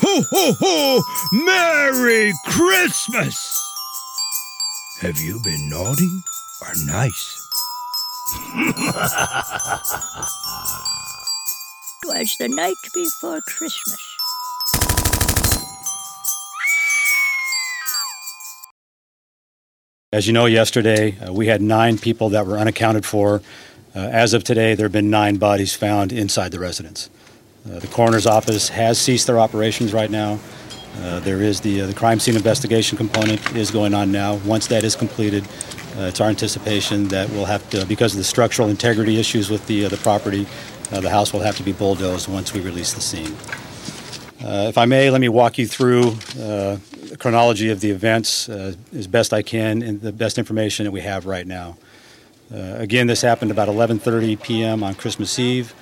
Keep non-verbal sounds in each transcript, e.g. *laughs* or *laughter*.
Ho, ho, ho! Merry Christmas! Have you been naughty or nice? *laughs* Twas the night before Christmas. As you know, yesterday uh, we had nine people that were unaccounted for. Uh, as of today, there have been nine bodies found inside the residence. Uh, the coroner's office has ceased their operations right now. Uh, there is the, uh, the crime scene investigation component is going on now. Once that is completed, uh, it's our anticipation that we'll have to, because of the structural integrity issues with the, uh, the property, the house will have to be bulldozed once we release the scene. If I may, let me walk you through the chronology of the events as best I can and the best information that we have right now. Again, this happened about 11:30 p.m. on Christmas Eve.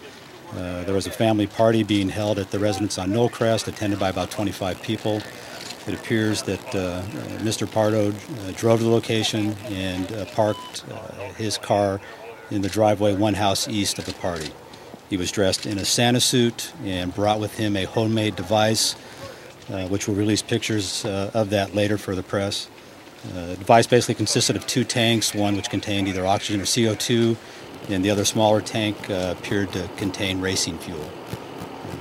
Uh, there was a family party being held at the residence on Knollcrest, attended by about 25 people. It appears that uh, uh, Mr. Pardo uh, drove to the location and parked his car in the driveway one house east of the party. He was dressed in a Santa suit and brought with him a homemade device, which will release pictures of that later for the press. Uh, the device basically consisted of two tanks, one which contained either oxygen or CO2, and the other smaller tank uh, appeared to contain racing fuel.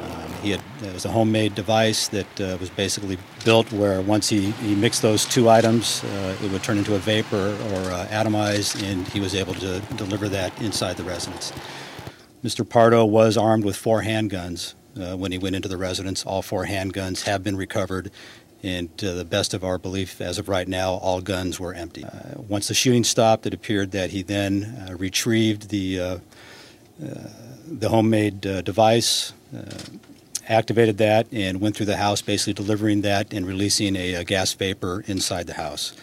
Um, he had, it was a homemade device that uh, was basically built where once he, he mixed those two items, uh, it would turn into a vapor or uh, atomize, and he was able to deliver that inside the residence. Mr. Pardo was armed with four handguns uh, when he went into the residence. All four handguns have been recovered, and to the best of our belief, as of right now, all guns were empty. Uh, once the shooting stopped, it appeared that he then uh, retrieved the uh, uh, the homemade uh, device, uh, activated that, and went through the house, basically delivering that and releasing a, a gas vapor inside the house.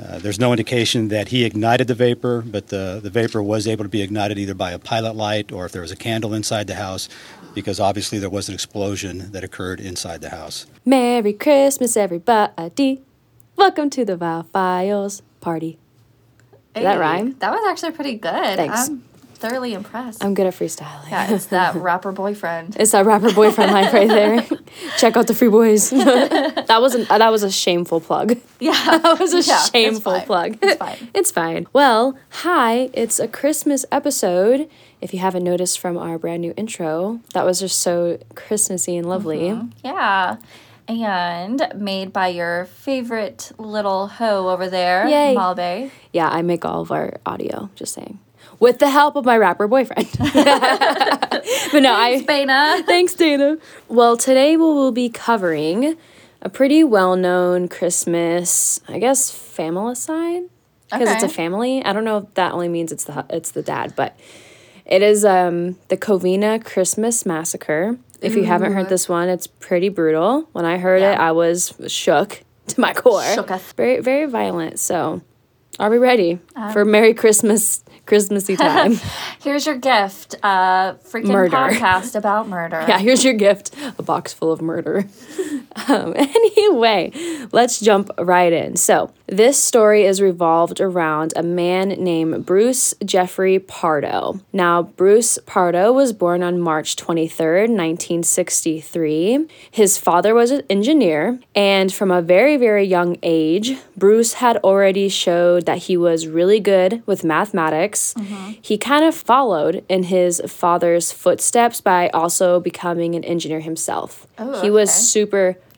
Uh, there's no indication that he ignited the vapor, but the, the vapor was able to be ignited either by a pilot light or if there was a candle inside the house, because obviously there was an explosion that occurred inside the house. Merry Christmas, everybody. Welcome to the Vile Files party. Did that rhyme? That was actually pretty good. Thanks. I'm thoroughly impressed. I'm good at freestyling. yeah, it's that *laughs* rapper boyfriend. It's that rapper boyfriend life right there. *laughs* Check out the free boys. *laughs* that wasn't. Uh, that was a shameful plug. Yeah, That was a Yeah, shameful fine. plug. It's fine. it's fine. Well, hi. It's a Christmas episode. If you haven't noticed from our brand new intro, that was just so Christmassy and lovely. Mm-hmm. Yeah. And made by your favorite little hoe over there, Yay. Malbe. Yeah, I make all of our audio. Just saying, with the help of my rapper boyfriend. *laughs* but no, I. Bana. *laughs* Thanks, Dana. Well, today we will be covering a pretty well known Christmas, I guess, family familicide. Because it's a family. I don't know if that only means it's the it's the dad, but it is um, the Covina Christmas Massacre. If you haven't heard this one, it's pretty brutal. When I heard it, I was shook *laughs* to my core. Shooketh. Very, very violent. So, are we ready for Merry Christmas, Christmassy *laughs* time? Here's your gift. Uh, freaking Murder. podcast about murder. *laughs* Yeah, here's your gift a box full of murder. *laughs* um, anyway, let's jump right in. So, this story is revolved around a man named Bruce Jeffrey Pardo. Now, Bruce Pardo was born on March 23rd, 1963. His father was an engineer, and from a very, very young age, Bruce had already showed that he was really good with mathematics. He kind of followed in his father's footsteps by also becoming an engineer himself. Oh, he was okay.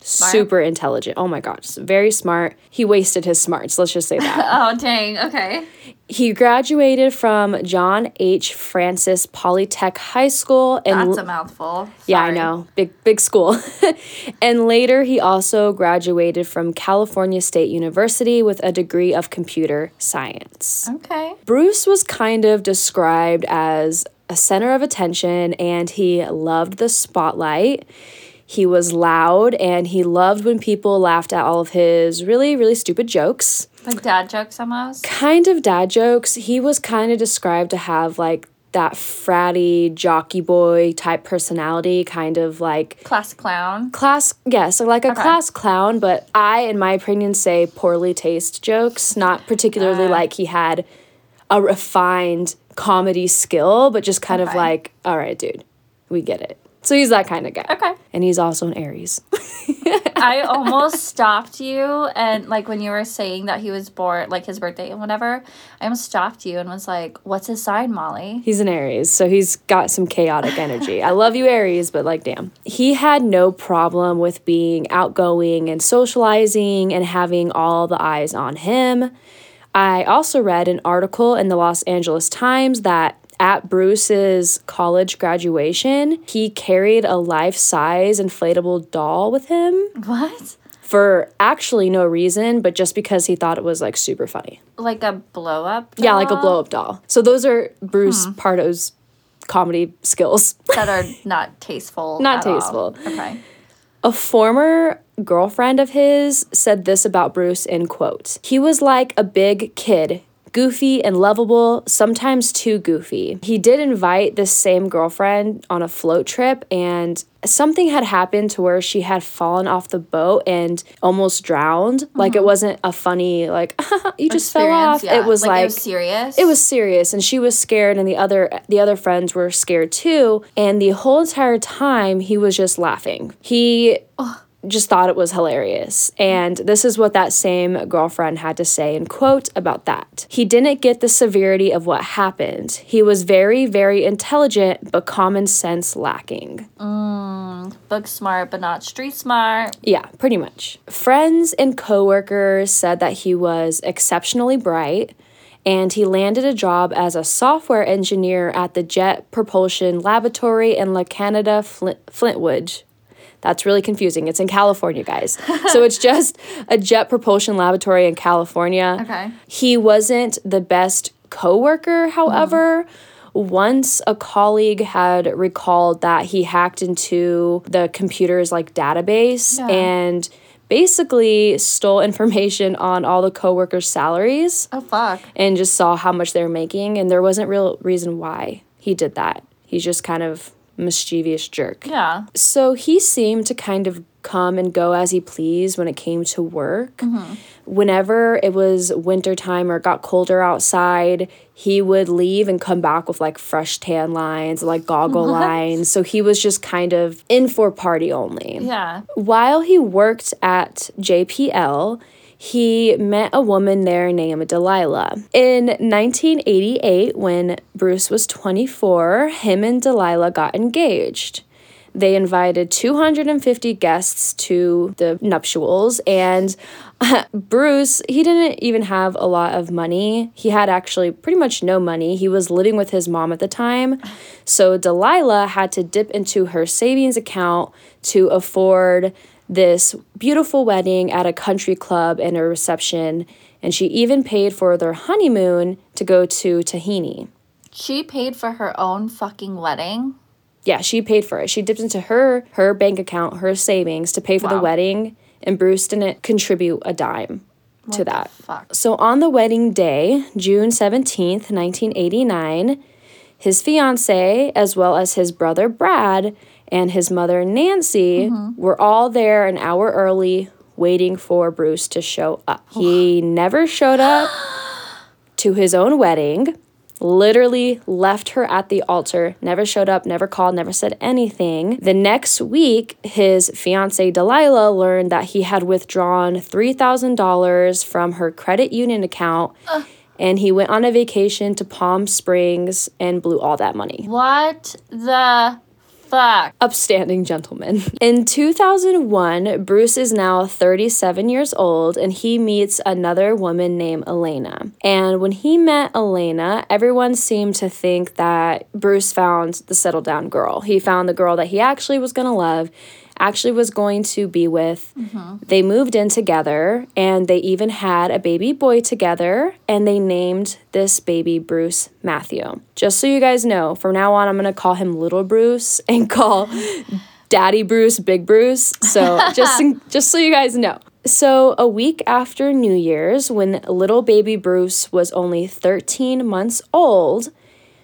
Super, super intelligent. Oh my gosh, very smart. He wasted his smarts, let's just say that. *laughs* Oh, dang. Okay. he graduated from John H. Francis Polytech High School and That's a mouthful. yeah, I know. Big big school. *laughs* and later he also graduated from California State University with a degree of computer science. Okay. Bruce was kind of described as a center of attention and he loved the spotlight. He was loud and he loved when people laughed at all of his really, really stupid jokes. Like dad jokes almost. Kind of dad jokes. He was kind of described to have like that fratty jockey boy type personality, kind of like Class clown. class yes so like a class clown but i in my opinion say poorly taste jokes not particularly like he had a refined comedy skill but just kind of like all right dude we get it So he's that kind of guy. Okay. And he's also an Aries. *laughs* I almost stopped you and like when you were saying that he was born like his birthday and whatever, I almost stopped you and was like, What's his sign, Molly? He's an Aries, so he's got some chaotic energy. I love you, Aries, but like, damn. He had no problem with being outgoing and socializing and having all the eyes on him. I also read an article in the Los Angeles Times that at Bruce's college graduation, he carried a life size inflatable doll with him What? for actually no reason, but just because he thought it was like super funny. Like a blow up? Yeah, like a blow up doll. So those are Bruce hmm. Pardo's comedy skills. *laughs* that are *laughs* not tasteful. Not at all. tasteful. Okay. A former girlfriend of his said this about Bruce in quote. He was like a big kid, goofy and lovable, sometimes too goofy. He did invite this same girlfriend on a float trip and something had happened to where she had fallen off the boat and almost drowned. Like it uh-huh. wasn't a funny like *laughs* you just fell off. Yeah. It was like, it was serious. it was serious and she was scared and the other the other friends were scared too and the whole entire time he was just laughing he just thought it was hilarious and this is what that same girlfriend had to say in quote about that he didn't get the severity of what happened he was very very intelligent but common sense lacking mm, book smart but not street smart. yeah, pretty much. Friends and coworkers said that he was exceptionally bright and he landed a job as a software engineer at the Jet Propulsion Laboratory in La Canada, Flint- Flintwood. That's really confusing. It's in California, guys. so it's *laughs* just a jet propulsion laboratory in California. Okay. He wasn't the best coworker, however. Once a colleague had recalled that he hacked into the computer's like database Yeah. and basically stole *laughs* information on all the coworkers' salaries Oh fuck. and just saw how much they were making and there wasn't real reason why he did that. He's just kind of mischievous jerk. Yeah. So he seemed to kind of come and go as he pleased when it came to work. Mm-hmm. Whenever it was wintertime or got colder outside, he would leave and come back with like fresh tan lines, like goggle lines. So he was just kind of in for party only. Yeah. While he worked at JPL, he met a woman there named Delilah. In 1988, when Bruce was 24, him and Delilah got engaged. They invited 250 guests to the nuptials, and *laughs* Bruce, he didn't even have a lot of money. He had actually pretty much no money. He was living with his mom at the time. So Delilah had to dip into her savings account to afford this beautiful wedding at a country club and a reception. And she even paid for their honeymoon to go to Tahiti. She paid for her own fucking wedding. Yeah, she paid for it. She dipped into her her bank account, her savings to pay for the wedding, and Bruce didn't contribute a dime to that. Fuck. So on the wedding day, June 17th, 1989, his fiance, as well as his brother Brad and his mother Nancy, mm-hmm. were all there an hour early waiting for Bruce to show up. He never showed up *gasps* to his own wedding. Literally left her at the altar, never showed up, never called, never said anything. The next week, his fiancee Delilah learned that he had withdrawn $3,000 from her credit union account and he went on a vacation to Palm Springs and blew all that money What the fuck? upstanding gentleman. In 2001, Bruce is now 37 years old and he meets another woman named Elena. And when he met Elena, everyone seemed to think that Bruce found the settled down girl. He found the girl that he actually was going to love. Actually, was going to be with. Mm-hmm. They moved in together and they even had a baby boy together and they named this baby Bruce Matthew. Just so you guys know, from now on, I'm going to call him Little Bruce *laughs* and call Daddy Bruce Big Bruce. So *laughs* just, just so you guys know. So, a week after New Year's, when little baby Bruce was only 13 months old,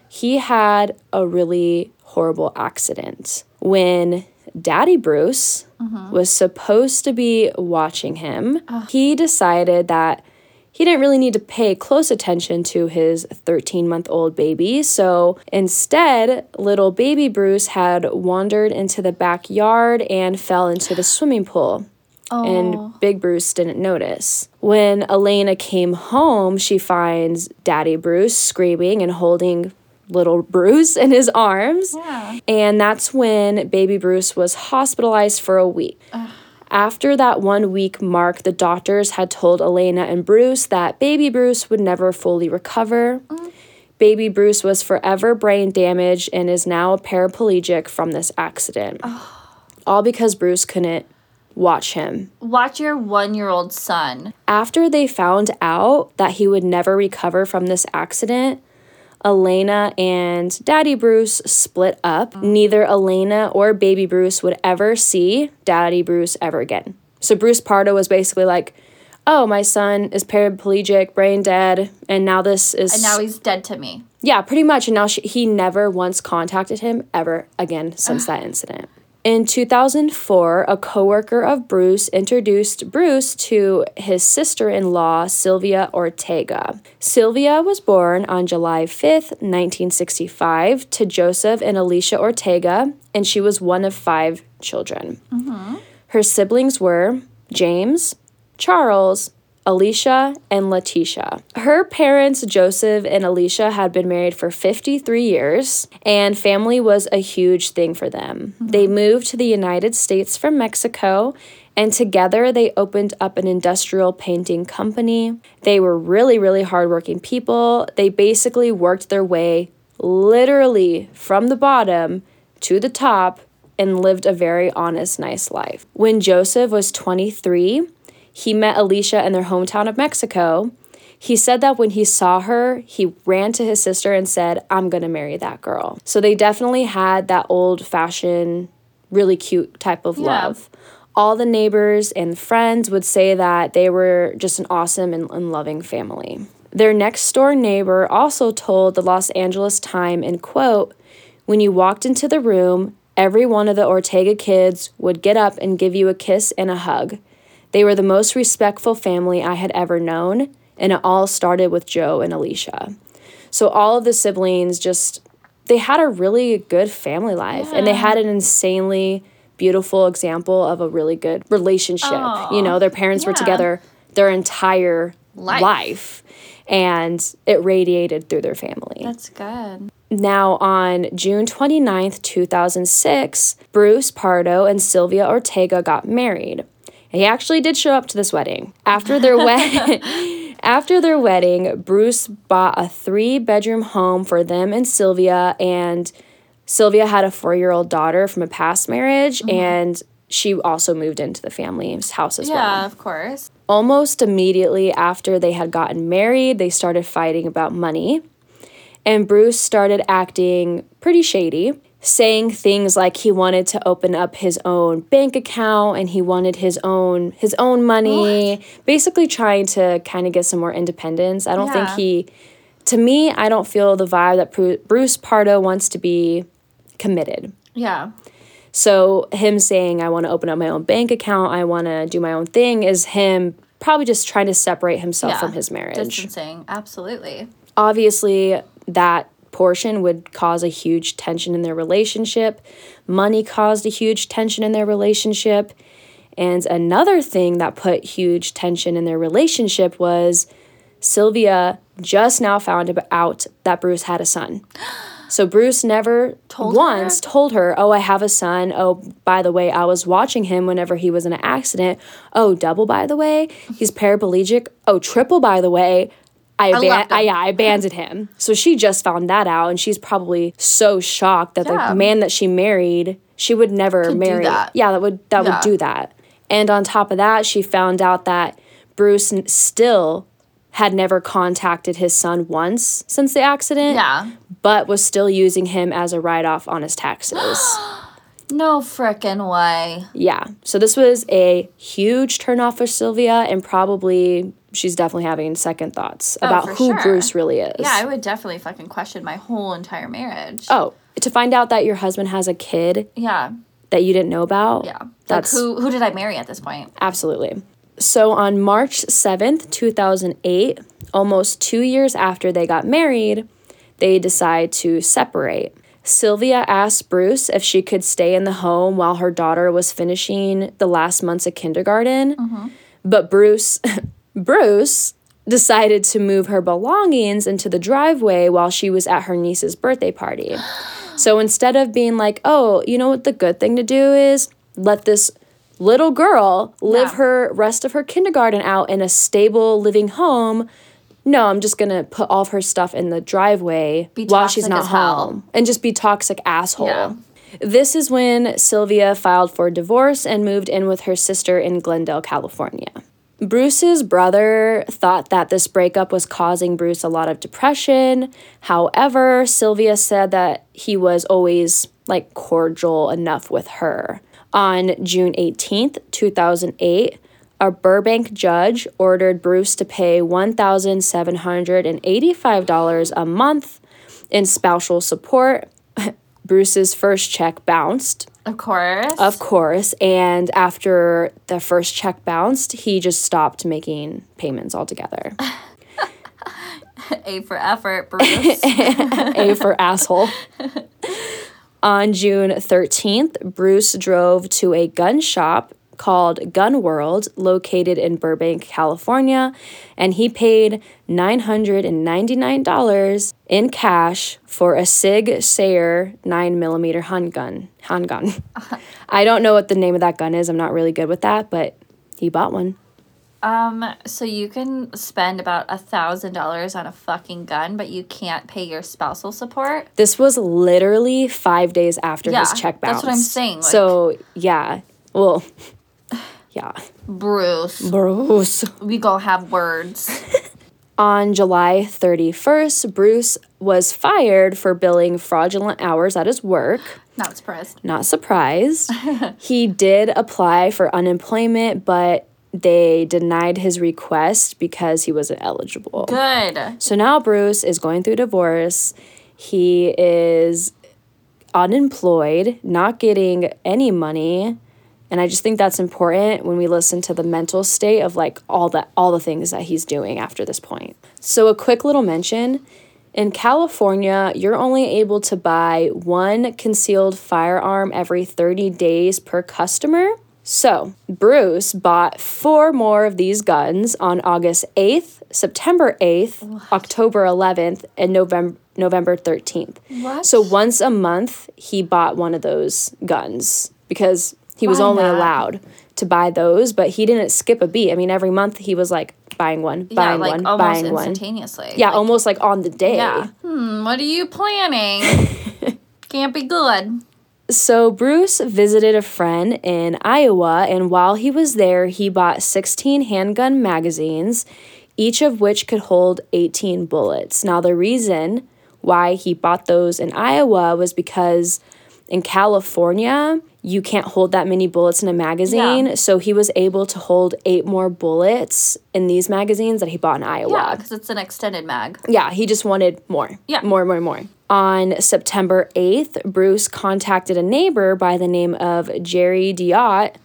he had a really horrible accident. When Daddy Bruce uh-huh. was supposed to be watching him, ah. he decided that he didn't really need to pay close attention to his 13 month old baby. So instead, little baby Bruce had wandered into the backyard and fell into the swimming pool. And oh. Big Bruce didn't notice. When Elena came home, she finds Daddy Bruce screaming and holding little Bruce in his arms. Yeah. And that's when baby Bruce was hospitalized for a week. After that one week mark, the doctors had told Elena and Bruce that baby Bruce would never fully recover. Baby Bruce was forever brain damaged and is now a paraplegic from this accident. All because Bruce couldn't watch him. Watch your one year old son. After they found out that he would never recover from this accident, Elena and Daddy Bruce split up. Oh. Neither Elena or baby Bruce would ever see Daddy Bruce ever again. So Bruce Pardo was basically like, "Oh, my son is paraplegic, brain dead, and now this is And now he's dead to me. yeah, pretty much. And now she, he never once contacted him ever again since that incident. In 2004, a coworker of Bruce introduced Bruce to his sister-in-law, Sylvia Ortega. Sylvia was born on July 5th, 1965, to Joseph and Alicia Ortega, and she was one of five children. Mm-hmm. Her siblings were James, Charles, Alicia, and Letitia. Her parents, Joseph and Alicia, had been married for 53 years, and family was a huge thing for them. Mm-hmm. They moved to the United States from Mexico, and together they opened up an industrial painting company. They were really, really hardworking people. They basically worked their way literally from the bottom to the top and lived a very honest, nice life. When Joseph was 23, he met Alicia in their hometown of Mexico. He said that when he saw her, he ran to his sister and said, I'm gonna marry that girl. So they definitely had that old fashioned, really cute type of Yeah. love. All the neighbors and friends would say that they were just an awesome and, and loving family. Their next door neighbor also told the Los Angeles Times in quote, when you walked into the room, every one of the Ortega kids would get up and give you a kiss and a hug. They were the most respectful family I had ever known, and it all started with Joe and Alicia. So all of the siblings just they had a really good family life and they had an insanely beautiful example of a really good relationship. you know, their parents were together their entire Life. life and it radiated through their family. That's good. Now, on June 29th, 2006, Bruce Pardo and Sylvia Ortega got married. He actually did show up to this wedding. After their *laughs* wedding, *laughs* after their wedding, Bruce bought a three-bedroom home for them and Sylvia, and Sylvia had a four-year-old daughter from a past marriage, mm-hmm. and she also moved into the family's house as well. Yeah, of course. Almost immediately after they had gotten married, they started fighting about money. And Bruce started acting pretty shady, saying things like he wanted to open up his own bank account and he wanted his own his own money, basically trying to kind of get some more independence. I don't Yeah. think he to me, I don't feel the vibe that Bruce Pardo wants to be committed. Yeah. So him saying I want to open up my own bank account, I want to do my own thing is him probably just trying to separate himself Yeah. from his marriage. Distancing. Absolutely. Obviously, that portion would cause a huge tension in their relationship. Money caused a huge tension in their relationship. And another thing that put huge tension in their relationship was Sylvia just now found out that Bruce had a son. *gasps* So Bruce never Told once her? told her, "Oh, I have a son. Oh, by the way, I was watching him whenever he was in an accident. Oh, double by the way, he's paraplegic. Oh, triple by the way, I, aban-. I yeah, I abandoned him." So she just found that out, and she's probably so shocked that Yeah. the man that she married, she would never Could marry. that. Yeah, that would that Yeah. would do that. And on top of that, she found out that Bruce n- still had never contacted his son once since the accident Yeah. but was still using him as a write off on his taxes. *gasps* *gasps* No frickin' way. yeah. So this was a huge turnoff for Sylvia, and probably she's definitely having second thoughts oh, about for who sure. Bruce really is. Yeah, I would definitely fucking question my whole entire marriage. oh, to find out that your husband has a kid Yeah. that you didn't know about. Yeah. That's like who who did I marry at this point? absolutely. So on March 7th, 2008, almost two years after they got married, they decide to separate. Sylvia asked Bruce if she could stay in the home while her daughter was finishing the last months of kindergarten. Mm-hmm. But Bruce *laughs* Bruce decided to move her belongings into the driveway while she was at her niece's birthday party. *gasps* So instead of being like, "Oh, you know what the good thing to do is let this little girl live Yeah. her rest of her kindergarten out in a stable living home," no, I'm just gonna put all of her stuff in the driveway Be while she's not as hell. home and just be toxic asshole. Yeah. This is when Sylvia filed for divorce and moved in with her sister in Glendale, California. Bruce's brother thought that this breakup was causing Bruce a lot of depression. However, Sylvia said that he was always like cordial enough with her. On June 18th, 2008, a Burbank judge ordered Bruce to pay $1,785 a month in spousal support. *laughs* Bruce's first check bounced, Of course. of course, and after the first check bounced, he just stopped making payments altogether. *laughs* A for effort, Bruce. *laughs* A for asshole. *laughs* On June 13th, Bruce drove to a gun shop called Gun World, located in Burbank, California, and he paid $999 in cash for a Sig Sauer 9mm handgun. Handgun. *laughs* I don't know what the name of that gun is. I'm not really good with that, but he bought one. um, so you can spend about a thousand dollars on a fucking gun, but you can't pay your spousal support. This was literally five days after Yeah, his check bounced. that's what I'm saying, like- so yeah, well, yeah, Bruce. Bruce. We go have words. *laughs* On July 31st, Bruce was fired for billing fraudulent hours at his work. Not surprised. Not surprised. *laughs* he did apply for unemployment, but they denied his request because he wasn't eligible. Good. So now Bruce is going through divorce. He is unemployed, not getting any money. And I just think that's important when we listen to the mental state of like all the all the things that he's doing after this point. So a quick little mention, in California, you're only able to buy one concealed firearm every 30 days per customer. So, Bruce bought four more of these guns on August 8th, September 8th, October 11th, and November November 13th. What? So once a month, he bought one of those guns because he was only not? allowed to buy those, but he didn't skip a beat. I mean, every month he was like buying one, yeah, buying like one, almost buying one. instantaneously. Yeah, Like, almost like on the day. Yeah. Hmm, what are you planning? *laughs* Can't be good. So Bruce visited a friend in Iowa, and while he was there, he bought 16 handgun magazines, each of which could hold 18 bullets. Now, the reason why he bought those in Iowa was because in California, you can't hold that many bullets in a magazine. Yeah. So he was able to hold eight more bullets in these magazines that he bought in Iowa. Yeah, because it's an extended mag. Yeah, he just wanted more. Yeah. More, more, more. On September 8th, Bruce contacted a neighbor by the name of Jerry Diot.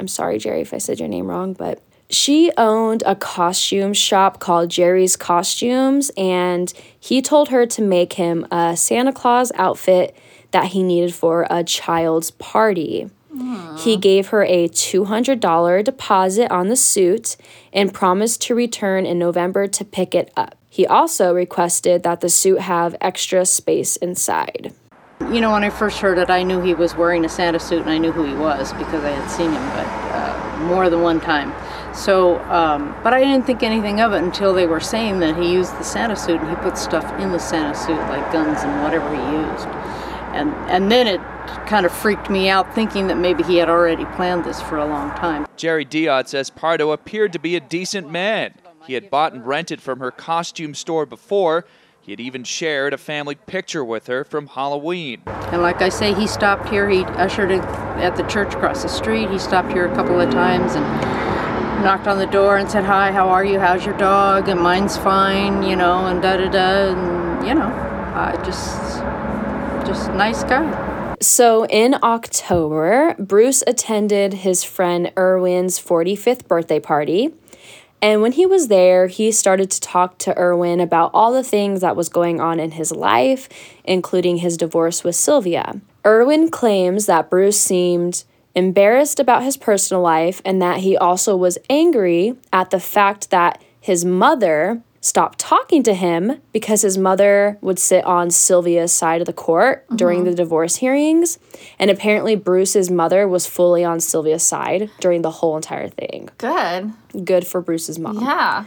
I'm sorry, Jerry, if I said your name wrong, but she owned a costume shop called Jerry's Costumes, and he told her to make him a Santa Claus outfit that he needed for a child's party. He gave her a $200 deposit on the suit and promised to return in November to pick it up. He also requested that the suit have extra space inside. You know, when I first heard it, I knew he was wearing a Santa suit and I knew who he was because I had seen him, but uh, more than one time. So, um, but I didn't think anything of it until they were saying that he used the Santa suit and he put stuff in the Santa suit, like guns and whatever he used. And, and then it kind of freaked me out thinking that maybe he had already planned this for a long time. Jerry Diot says Pardo appeared to be a decent man. He had bought and rented from her costume store before. He had even shared a family picture with her from Halloween. And like I say, he stopped here. He ushered at the church across the street. He stopped here a couple of times and knocked on the door and said, "Hi, how are you? How's your dog?" And mine's fine, you know, and da da da. And you know, I just, just nice guy. So in October, Bruce attended his friend Irwin's 45th birthday party. And when he was there, he started to talk to Irwin about all the things that was going on in his life, including his divorce with Sylvia. Irwin claims that Bruce seemed embarrassed about his personal life and that he also was angry at the fact that his mother stopped talking to him because his mother would sit on Sylvia's side of the court during the uh-huh. divorce hearings. And apparently, Bruce's mother was fully on Sylvia's side during the whole entire thing. Good. Good for Bruce's mom. Yeah.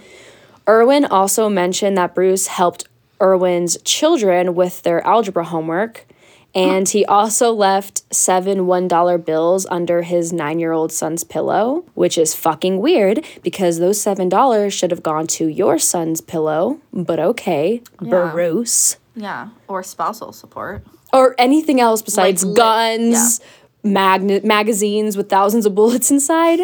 Erwin also mentioned that Bruce helped Erwin's children with their algebra homework. And he also left seven $1 bills under his nine year old son's pillow, which is fucking weird because those $7 should have gone to your son's pillow. But okay, Yeah. Bruce. Yeah. Or spousal support. Or anything else besides lit- guns, magnet magazines with thousands of bullets inside.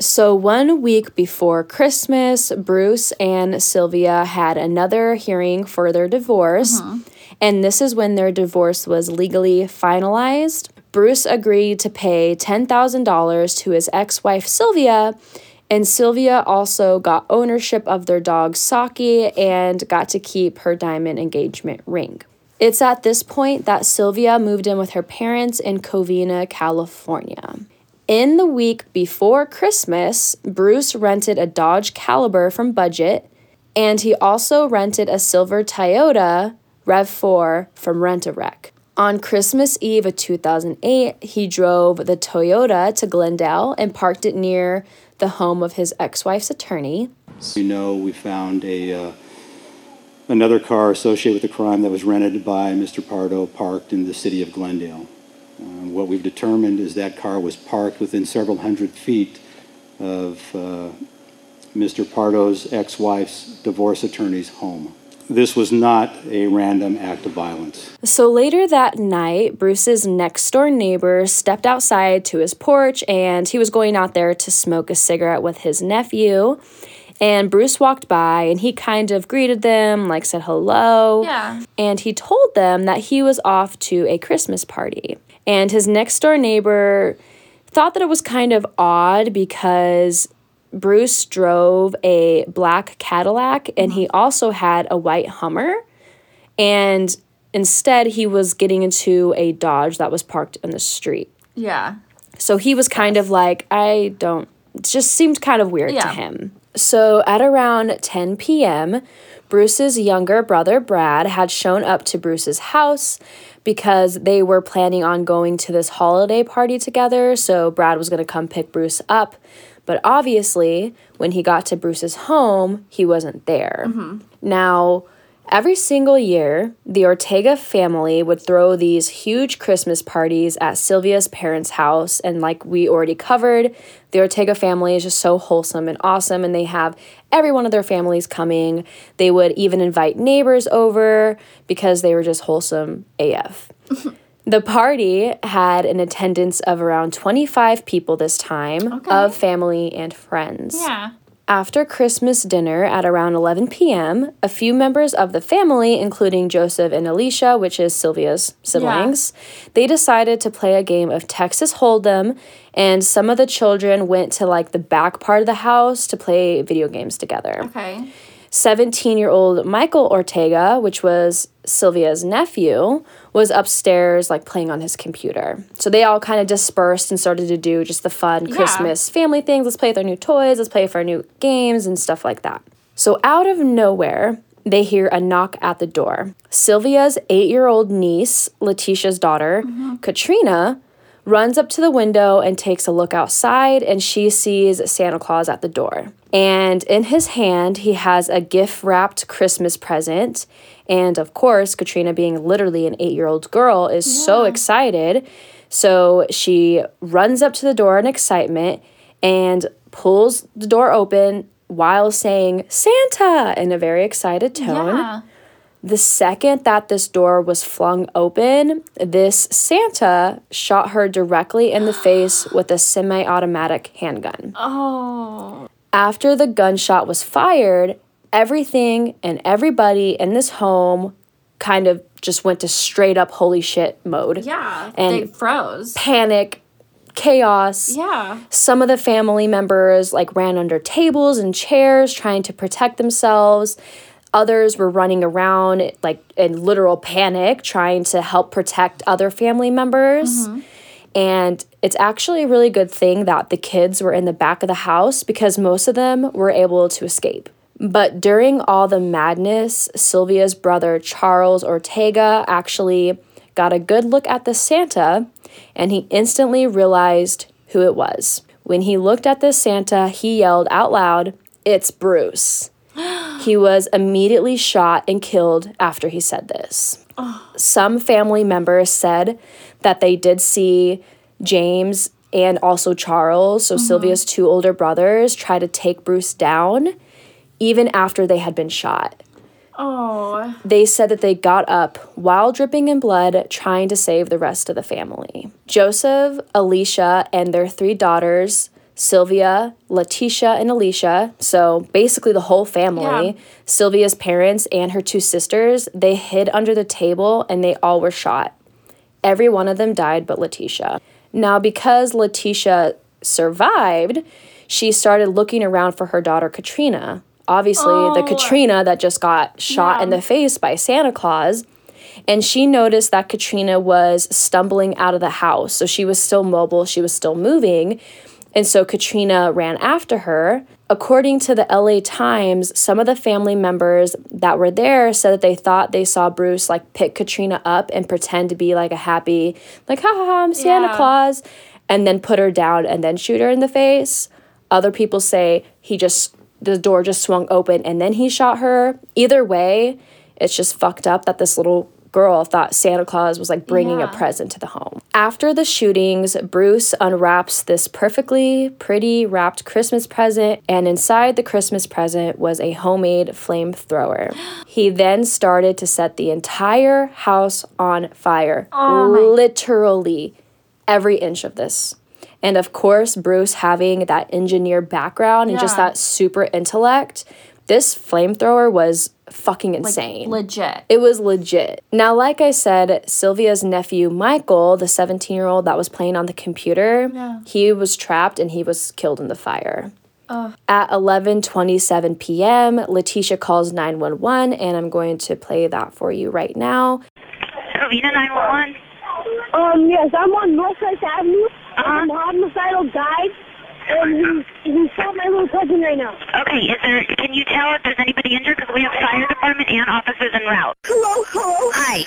So one week before Christmas, Bruce and Sylvia had another hearing for their divorce. Mm-hmm. And this is when their divorce was legally finalized. Bruce agreed to pay $10,000 to his ex wife Sylvia, and Sylvia also got ownership of their dog Saki and got to keep her diamond engagement ring. It's at this point that Sylvia moved in with her parents in Covina, California. In the week before Christmas, Bruce rented a Dodge Caliber from Budget, and he also rented a silver Toyota RAV4 from Rent a Wreck. On Christmas Eve of 2008, he drove the Toyota to Glendale and parked it near the home of his ex wife's attorney. You know, we found a, uh, another car associated with the crime that was rented by Mr. Pardo parked in the city of Glendale. Uh, What we've determined is that car was parked within several hundred feet of uh, Mr. Pardo's ex-wife's divorce attorney's home. This was not a random act of violence. So later that night, Bruce's next door neighbor stepped outside to his porch and he was going out there to smoke a cigarette with his nephew. And Bruce walked by and he kind of greeted them, like said hello. Yeah. And he told them that he was off to a Christmas party. And his next door neighbor thought that it was kind of odd because Bruce drove a black Cadillac and he also had a white Hummer. And instead, he was getting into a Dodge that was parked in the street. Yeah. So he was kind of like, I don't, it just seemed kind of weird to him. So at around 10 p.m., Bruce's younger brother Brad had shown up to Bruce's house because they were planning on going to this holiday party together. So Brad was going to come pick Bruce up. But obviously, when he got to Bruce's home, he wasn't there. Mm-hmm. Now, Every single year, the Ortega family would throw these huge Christmas parties at Sylvia's parents' house. And, like we already covered, the Ortega family is just so wholesome and awesome. And they have every one of their families coming. They would even invite neighbors over because they were just wholesome AF. *laughs* The party had an attendance of around 25 people this time, of family and friends. Yeah. After Christmas dinner at around 11 p.m., a few members of the family, including Joseph and Alicia, which is Sylvia's siblings, they decided to play a game of Texas Hold'em, and some of the children went to like the back part of the house to play video games together. Okay. 17 year old Michael Ortega, which was Sylvia's nephew, was upstairs like playing on his computer. So they all kind of dispersed and started to do just the fun Yeah. Christmas family things. Let's play with our new toys, let's play with our new games and stuff like that. So out of nowhere, they hear a knock at the door. Sylvia's eight year old niece, Letitia's daughter, mm-hmm. Katrina, runs up to the window and takes a look outside, and she sees Santa Claus at the door. And in his hand, he has a gift wrapped Christmas present. And of course, Katrina, being literally an eight year old girl, is so excited. So she runs up to the door in excitement and pulls the door open while saying Santa in a very excited tone. Yeah. The second that this door was flung open, this Santa shot her directly in the *gasps* face with a semi automatic handgun. Oh. After the gunshot was fired, everything and everybody in this home kind of just went to straight up holy shit mode. Yeah. And they froze. panic, chaos. Yeah. Some of the family members like ran under tables and chairs trying to protect themselves. Others were running around like in literal panic trying to help protect other family members. Mm-hmm. And it's actually a really good thing that the kids were in the back of the house because most of them were able to escape. But during all the madness, Sylvia's brother Charles Ortega actually got a good look at the Santa and he instantly realized who it was. When he looked at this Santa, he yelled out loud, It's Bruce. *gasps* he was immediately shot and killed after he said this. Some family members said that they did see James and also Charles, so mm-hmm. Sylvia's two older brothers, try to take Bruce down even after they had been shot. Oh. They said that they got up while dripping in blood, trying to save the rest of the family. Joseph, Alicia, and their three daughters, Sylvia, Letitia, and Alicia, so basically the whole family, Yeah. Sylvia's parents, and her two sisters, they hid under the table and they all were shot. Every one of them died but Letitia. Now, because Letitia survived, she started looking around for her daughter Katrina. Obviously, the Oh. Katrina that just got shot in the face by Santa Claus. And she noticed that Katrina was stumbling out of the house. So she was still mobile, she was still moving. And so Katrina ran after her. According to the LA Times, some of the family members that were there said that they thought they saw Bruce like pick Katrina up and pretend to be like a happy, like, ha ha ha, I'm Santa Yeah. Claus, and then put her down and then shoot her in the face. Other people say he just, the door just swung open and then he shot her. Either way, it's just fucked up that this little girl thought Santa Claus was like bringing Yeah. a present to the home. After the shootings, Bruce unwraps this perfectly pretty wrapped Christmas present, and inside the Christmas present was a homemade flamethrower. *gasps* He then started to set the entire house on fire. Oh Literally every inch of this. And of course, Bruce having that engineer background and just that super intellect, this flamethrower was fucking insane. Legit. It was legit. Now, like I said, Sylvia's nephew Michael, the 17 year old that was playing on the computer, he was trapped and he was killed in the fire. At 11:27 p.m., Letitia calls 911 and I'm going to play that for you right now. Covina 911. Um, yes, I'm on Northwest Avenue. Um, homicidal died, and he, he shot my little cousin right now. Okay, is there? Can you tell if there's anybody injured? Because we have fire department and officers en route. Hello, hello. Hi.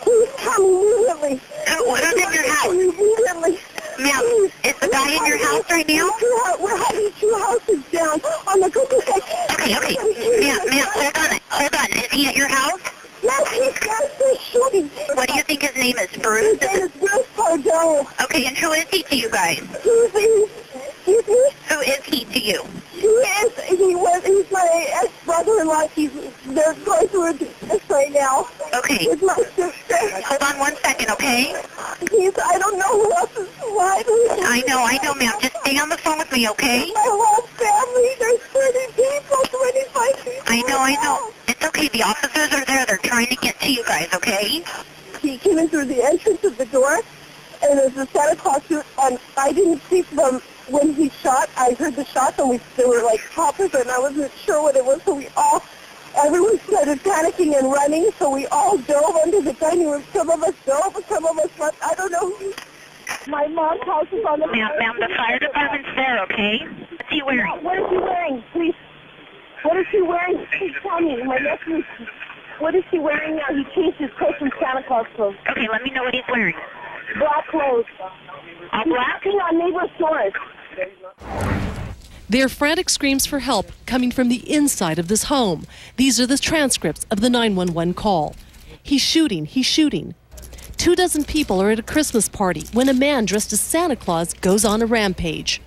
Please come immediately. Who, who's in your house? Immediately. Ma'am, is the guy in your house right now? Two hou- We're having two houses down on the cookie Okay, okay. Ma'am, ma'am, hold on. Hold on. Is he at your house? Yes, he's got the shooting. What do you think his name is? Bruce? His name is Bruce Pardo. Okay, and who is he to you guys? He's, he's, excuse me? Who is he to you? He is, he was, he's my ex-brother-in-law. He's, they're going through a divorce right now. Okay. With my sister. Hold on one second, okay? He's, I don't know who else is alive. I know, I know, ma'am. Just stay on the phone with me, okay? My whole family, there's 30 people, 25 people. I know, I know. It's okay. The officers are there. They're trying to get to you guys, okay? He came in through the entrance of the door, and there's a Santa Claus suit, and I didn't see from when he shot. I heard the shots, and we they were like poppers, and I wasn't sure what it was, so we all, everyone started panicking and running, so we all dove under the dining room. Some of us dove, some of us left. I don't know. My mom's house is on the... Ma'am, ma'am, the fire department's there, okay? What's he wearing? What is he wearing? Please. What is he wearing? Please tell me. My nephew. What is he wearing now? He changed his clothes from Santa Claus clothes. Okay, let me know what he's wearing. Black clothes. All He's black? acting on neighbor's doors. Their frantic screams for help coming from the inside of this home. These are the transcripts of the 911 call. He's shooting, he's shooting. Two dozen people are at a Christmas party when a man dressed as Santa Claus goes on a rampage.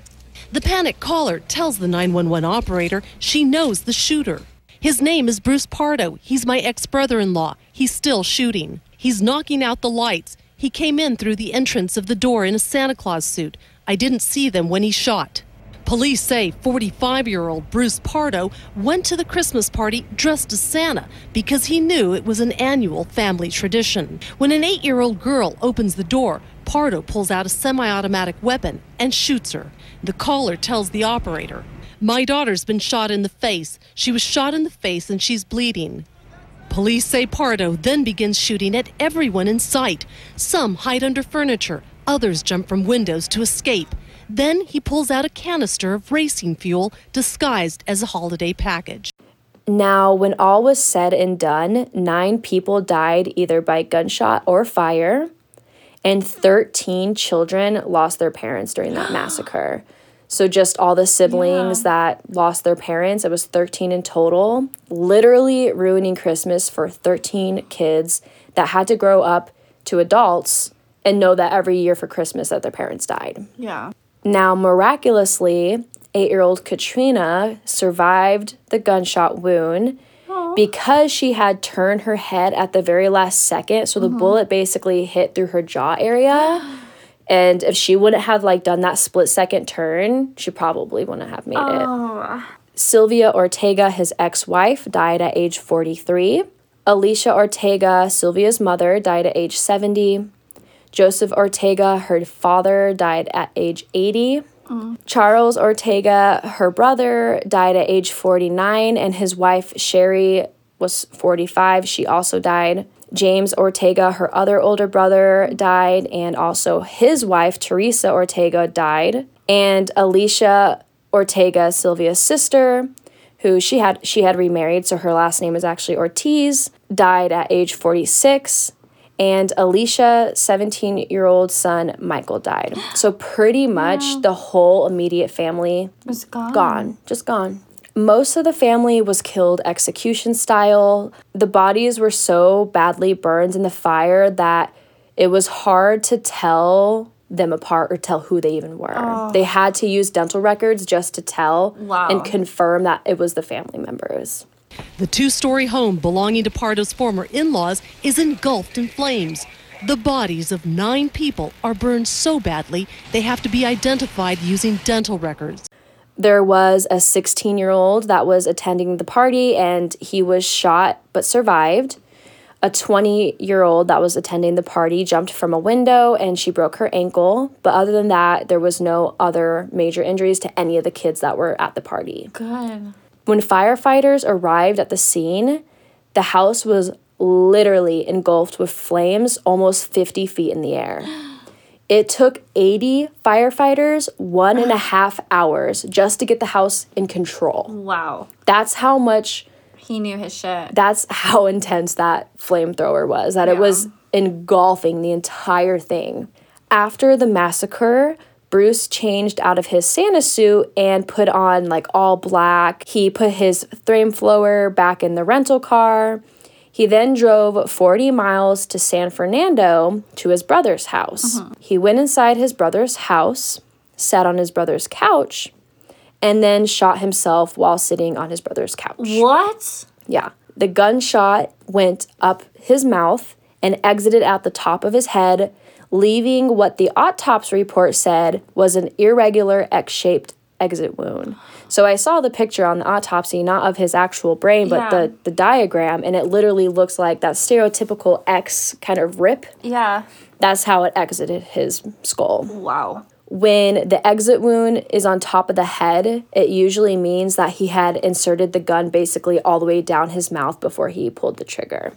The panicked caller tells the 911 operator she knows the shooter. His name is Bruce Pardo. He's my ex brother in law. He's still shooting. He's knocking out the lights. He came in through the entrance of the door in a Santa Claus suit. I didn't see them when he shot. Police say 45 year old Bruce Pardo went to the Christmas party dressed as Santa because he knew it was an annual family tradition. When an eight year old girl opens the door, Pardo pulls out a semi automatic weapon and shoots her. The caller tells the operator, My daughter's been shot in the face. She was shot in the face and she's bleeding. Police say Pardo then begins shooting at everyone in sight. Some hide under furniture, others jump from windows to escape. Then he pulls out a canister of racing fuel disguised as a holiday package. Now, when all was said and done, nine people died either by gunshot or fire, and 13 children lost their parents during that *gasps* massacre. So, just all the siblings that lost their parents, it was 13 in total, literally ruining Christmas for 13 kids that had to grow up to adults and know that every year for Christmas that their parents died. Yeah. Now, miraculously, eight year old Katrina survived the gunshot wound because she had turned her head at the very last second. So the uh-huh. bullet basically hit through her jaw area. *gasps* *gasps* *gasps* And if she wouldn't have like done that split second turn, she probably wouldn't have made it. Oh. Sylvia Ortega, his ex-wife, died at age 43. Alicia Ortega, Sylvia's mother, died at age 70. Joseph Ortega, her father, died at age 80. Mm. Charles Ortega, her brother, died at age 49, and his wife, Sherry, was 45. She also died. James Ortega, her other older brother, died, and also his wife, Teresa Ortega, died. And Alicia Ortega, Sylvia's sister, who she had she had remarried, so her last name is actually Ortiz, died at age 46. And Alicia, 17 year old son, Michael died. So, pretty much the whole immediate family Was gone. gone, just gone. Most of the family was killed execution style. The bodies were so badly burned in the fire that it was hard to tell them apart or tell who they even were. Oh. They had to use dental records just to tell Wow. and confirm that it was the family members. The two story home belonging to Pardo's former in laws is engulfed in flames. The bodies of nine people are burned so badly they have to be identified using dental records. There was a 16 year old that was attending the party and he was shot but survived. A 20 year old that was attending the party jumped from a window and she broke her ankle. But other than that, there was no other major injuries to any of the kids that were at the party. Good. When firefighters arrived at the scene, the house was literally engulfed with flames almost 50 feet in the air. *gasps* *gasps* *gasps* It took 80 firefighters one and a *gasps* half hours just to get the house in control. Wow. That's how much, He knew his shit. that's how intense that flamethrower was, that it was engulfing the entire thing. After the massacre, Bruce changed out of his Santa suit and put on like all black. He put his flamethrower back in the rental car. He then drove 40 miles to San Fernando to his brother's house. Uh-huh. He went inside his brother's house, sat on his brother's couch, and then shot himself while sitting on his brother's couch. What? Yeah. The gunshot went up his mouth and exited at the top of his head, leaving what the autopsy report said was an irregular X shaped exit wound. So I saw the picture on the autopsy, not of his actual brain, but Yeah. the, the diagram, and it literally looks like that stereotypical X kind of rip. Yeah. That's how it exited his skull. Wow. When the exit wound is on top of the head, it usually means that he had inserted the gun basically all the way down his mouth before he pulled the trigger.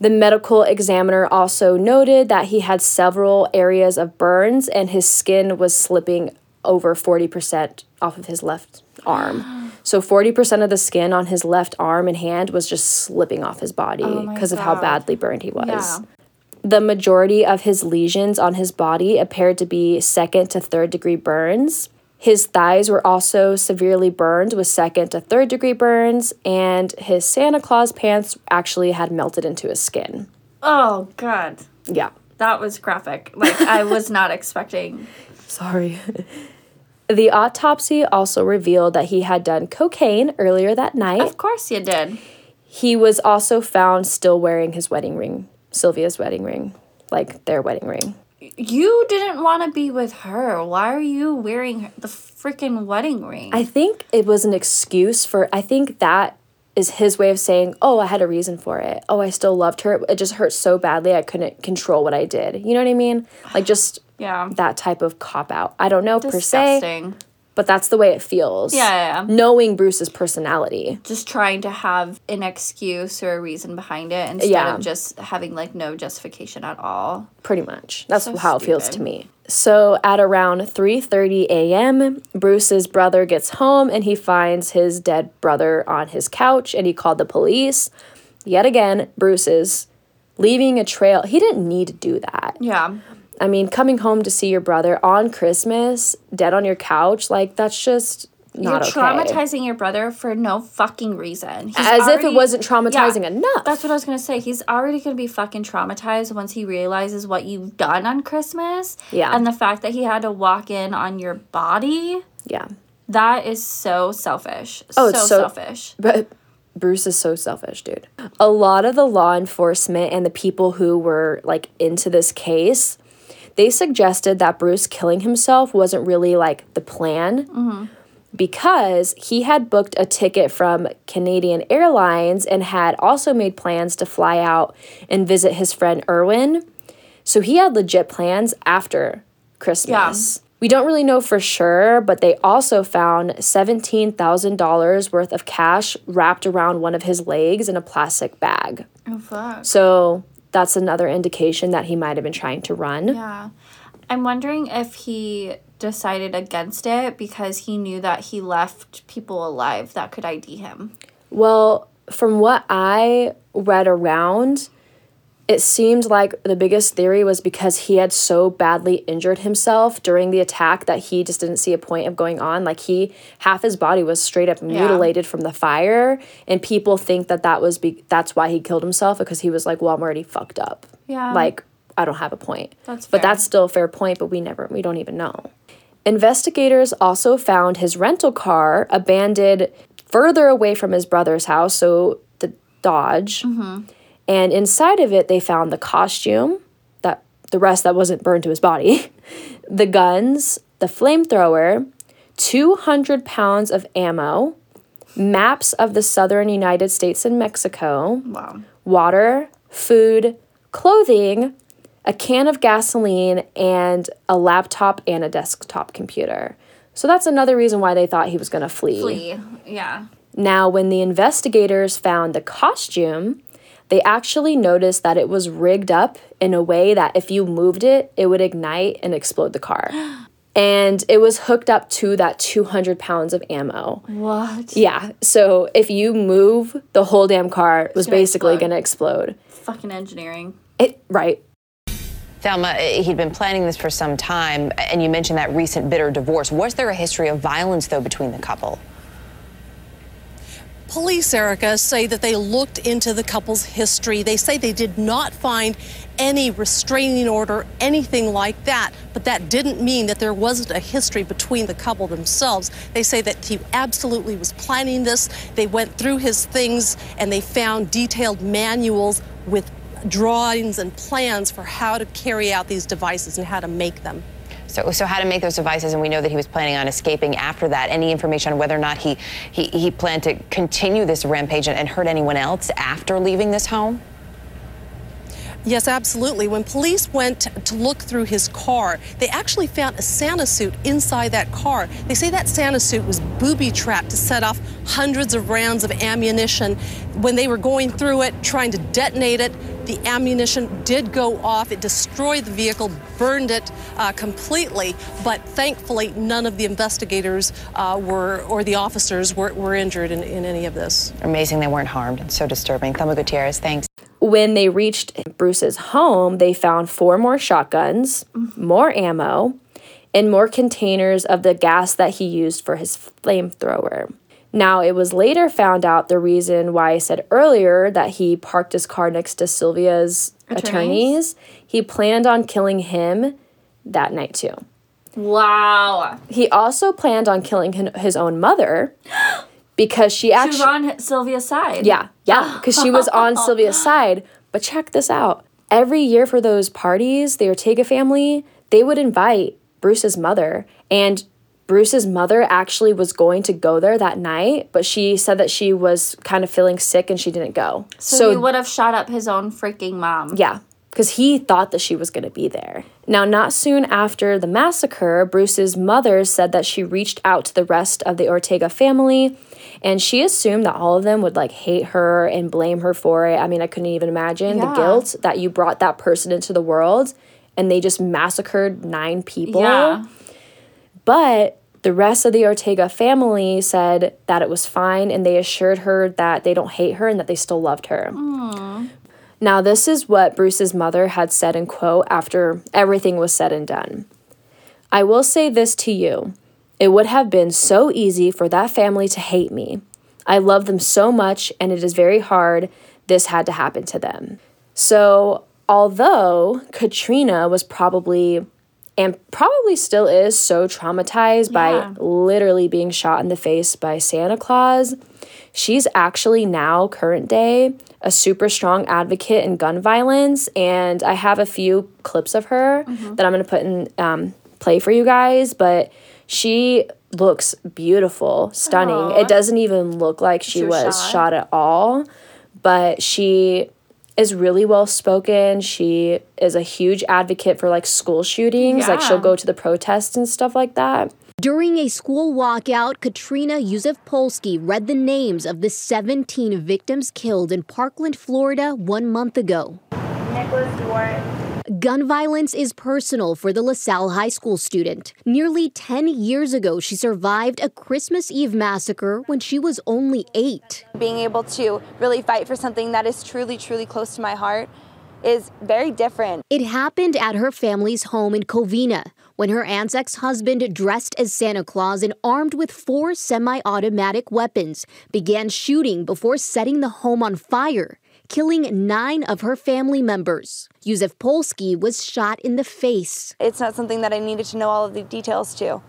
The medical examiner also noted that he had several areas of burns and his skin was slipping over 40% off of his left arm. So 40% of the skin on his left arm and hand was just slipping off his body oh because of how badly burned he was. Yeah. The majority of his lesions on his body appeared to be second to third degree burns. His thighs were also severely burned with second to third degree burns, and his Santa Claus pants actually had melted into his skin. Oh God. Yeah. That was graphic. Like I was not *laughs* expecting. Sorry. The autopsy also revealed that he had done cocaine earlier that night. Of course you did. He was also found still wearing his wedding ring, Sylvia's wedding ring, like their wedding ring. You didn't want to be with her. Why are you wearing the freaking wedding ring? I think it was an excuse for, I think that is his way of saying, oh, I had a reason for it. Oh, I still loved her. It just hurt so badly I couldn't control what I did. You know what I mean? Like just *sighs* yeah. that type of cop out. I don't know per se, Disgusting. But that's the way it feels. Yeah, yeah, yeah. Knowing Bruce's personality. Just trying to have an excuse or a reason behind it instead Yeah. of just having like no justification at all. Pretty much. That's So how it feels to me. So at around 3:30 a.m., Bruce's brother gets home and he finds his dead brother on his couch and he called the police. Yet again, Bruce is leaving a trail. He didn't need to do that. Yeah. I mean, coming home to see your brother on Christmas, dead on your couch, like that's just not You're okay. traumatizing your brother for no fucking reason. He's As if it wasn't traumatizing enough. That's what I was gonna say. He's already gonna be fucking traumatized once he realizes what you've done on Christmas. Yeah. And the fact that he had to walk in on your body. Yeah. That is so selfish. Oh, so, it's so- selfish. But Bruce is so selfish, dude. A lot of the law enforcement and the people who were like into this case, they suggested that Bruce killing himself wasn't really like the plan because he had booked a ticket from Canadian Airlines and had also made plans to fly out and visit his friend Erwin. So he had legit plans after Christmas. We don't really know for sure, but they also found $17,000 worth of cash wrapped around one of his legs in a plastic bag. Oh fuck. So that's another indication that he might have been trying to run. Yeah. I'm wondering if he decided against it because he knew that he left people alive that could ID him. Well, from what I read around, it seemed like the biggest theory was because he had so badly injured himself during the attack that he just didn't see a point of going on. Like he, half his body was straight up mutilated from the fire, and people think that that was be- that's why he killed himself because he was like, well, I'm already fucked up. Yeah. Like I don't have a point. That's But that's still a fair point, but we never we don't even know. Investigators also found his rental car abandoned further away from his brother's house, so the Dodge. Mm-hmm. And inside of it they found the costume, that the rest that wasn't burned to his body, *laughs* the guns, the flamethrower, 200 pounds of ammo, maps of the southern United States and Mexico, Wow. water, food, clothing, a can of gasoline, and a laptop and a desktop computer. So that's another reason why they thought he was going to flee. Flee. Yeah. Now, when the investigators found the costume, they actually noticed that it was rigged up in a way that if you moved it, it would ignite and explode the car. *gasps* And it was hooked up to that 200 pounds of ammo. What? Yeah. So if you move, the whole damn car was gonna basically going to explode. Fucking engineering. It right. Thelma, uh, he'd been planning this for some time, and you mentioned that recent bitter divorce. Was there a history of violence, though, between the couple? Police, Erica, say that they looked into the couple's history. They say they did not find any restraining order, anything like that. But that didn't mean that there wasn't a history between the couple themselves. They say that he absolutely was planning this. They went through his things and they found detailed manuals with drawings and plans for how to carry out these devices and how to make them. So, so how to make those devices, and we know that he was planning on escaping after that. Any information on whether or not he he, he planned to continue this rampage and, and hurt anyone else after leaving this home? Yes, absolutely. When police went to look through his car, they actually found a Santa suit inside that car. They say that Santa suit was booby trapped to set off hundreds of rounds of ammunition. When they were going through it, trying to detonate it, the ammunition did go off. It destroyed the vehicle, burned it uh, completely. But thankfully, none of the investigators uh, were, or the officers were, were injured in, in any of this. Amazing they weren't harmed. It's so disturbing. Thelma Gutierrez, thanks. When they reached Bruce's home, they found four more shotguns, more ammo, and more containers of the gas that he used for his flamethrower. Now, it was later found out the reason why I said earlier that he parked his car next to Sylvia's attorneys. Attorneys? He planned on killing him that night too. Wow. He also planned on killing his own mother *gasps* because she She actually was on Sylvia's side. yeah, yeah, because she was on *laughs* Sylvia's side. But check this out. every year for those parties, the Ortega family, they would invite Bruce's mother. And Bruce's mother actually was going to go there that night, but she said that she was kind of feeling sick and she didn't go. So, he would have shot up his own freaking mom. Yeah, because he thought that she was going to be there. Now, not soon after the massacre, Bruce's mother said that she reached out to the rest of the Ortega family and she assumed that all of them would like hate her and blame her for it. I mean, I couldn't even imagine Yeah. the guilt that you brought that person into the world and they just massacred nine people. Yeah. But the rest of the Ortega family said that it was fine and they assured her that they don't hate her and that they still loved her. Now, this is what Bruce's mother had said in quote after everything was said and done. I will say this to you. It would have been so easy for that family to hate me. I love them so much, and it is very hard this had to happen to them. So, although Katrina was probably and probably still is so traumatized by literally being shot in the face by Santa Claus, she's actually now, current day, a super strong advocate in gun violence. And I have a few clips of her that I'm going to put in um, play for you guys, but she looks beautiful, stunning. Aw. It doesn't even look like she, was shot. shot at all, but she is really well spoken. She is a huge advocate for like school shootings. Like she'll go to the protests and stuff like that. During a school walkout, Katrina Yuzefpolsky read the names of the 17 victims killed in Parkland, Florida one month ago. Nicholas Dworet. Gun violence is personal for the LaSalle High School student. Nearly 10 years ago, she survived a Christmas Eve massacre when she was only eight. Being able to really fight for something that is truly, truly close to my heart is very different. It happened at her family's home in Covina when her aunt's ex husband, dressed as Santa Claus and armed with four semi automatic weapons, began shooting before setting the home on fire, killing nine of her family members. Yuzefpolsky was shot in the face. It's not something that I needed to know all of the details to.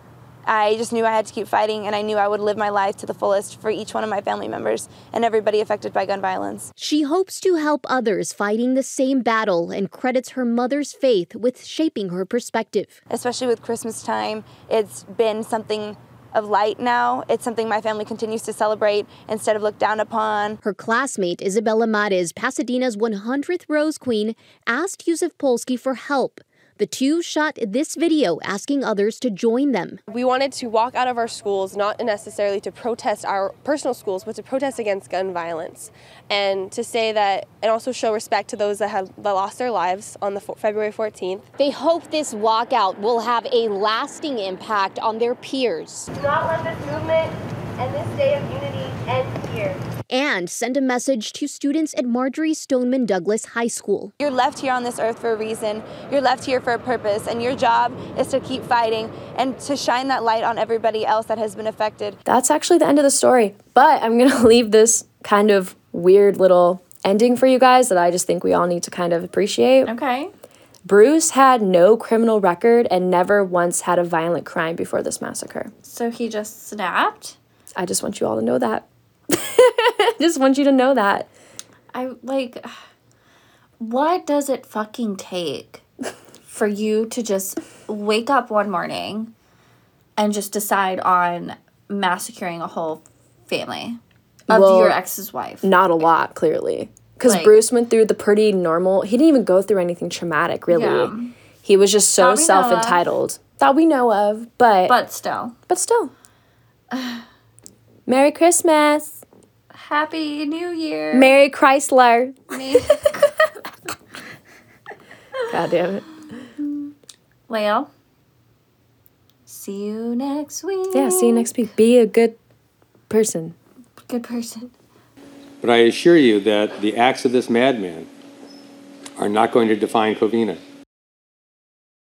I just knew I had to keep fighting and I knew I would live my life to the fullest for each one of my family members and everybody affected by gun violence. She hopes to help others fighting the same battle and credits her mother's faith with shaping her perspective. Especially with Christmas time, it's been something of light now. It's something my family continues to celebrate instead of look down upon. Her classmate, Isabella Marez, Pasadena's 100th Rose Queen, asked Yuzefpolsky for help. The two shot this video asking others to join them. We wanted to walk out of our schools, not necessarily to protest our personal schools, but to protest against gun violence, and to say that, and also show respect to those that have that lost their lives on the February 14th. They hope this walkout will have a lasting impact on their peers Do not let this movement and this day of unity end here. And send a message to students at Marjory Stoneman Douglas High School. You're left here on this earth for a reason. You're left here for a purpose, and your job is to keep fighting and to shine that light on everybody else that has been affected. That's actually the end of the story. But I'm going *laughs* to leave this kind of weird little ending for you guys that I just think we all need to kind of appreciate. Okay. Bruce had no criminal record and never once had a violent crime before this massacre. So he just snapped? I just want you all to know that. *laughs* just want you to know that. I like what does it fucking take for you to just wake up one morning and just decide on massacring a whole family of Well, your ex's wife? Not a lot, clearly. Because Like- Bruce went through the pretty normal, he didn't even go through anything traumatic, really. Yeah. He was just so That we know of. self entitled. That we know of, but. But still. But still. *sighs* Merry Christmas. Happy New Year. Merry Chrysler. *laughs* God damn it. Well, see you next week. Yeah, see you next week. Be a good person. Good person. But I assure you that the acts of this madman are not going to define Covina.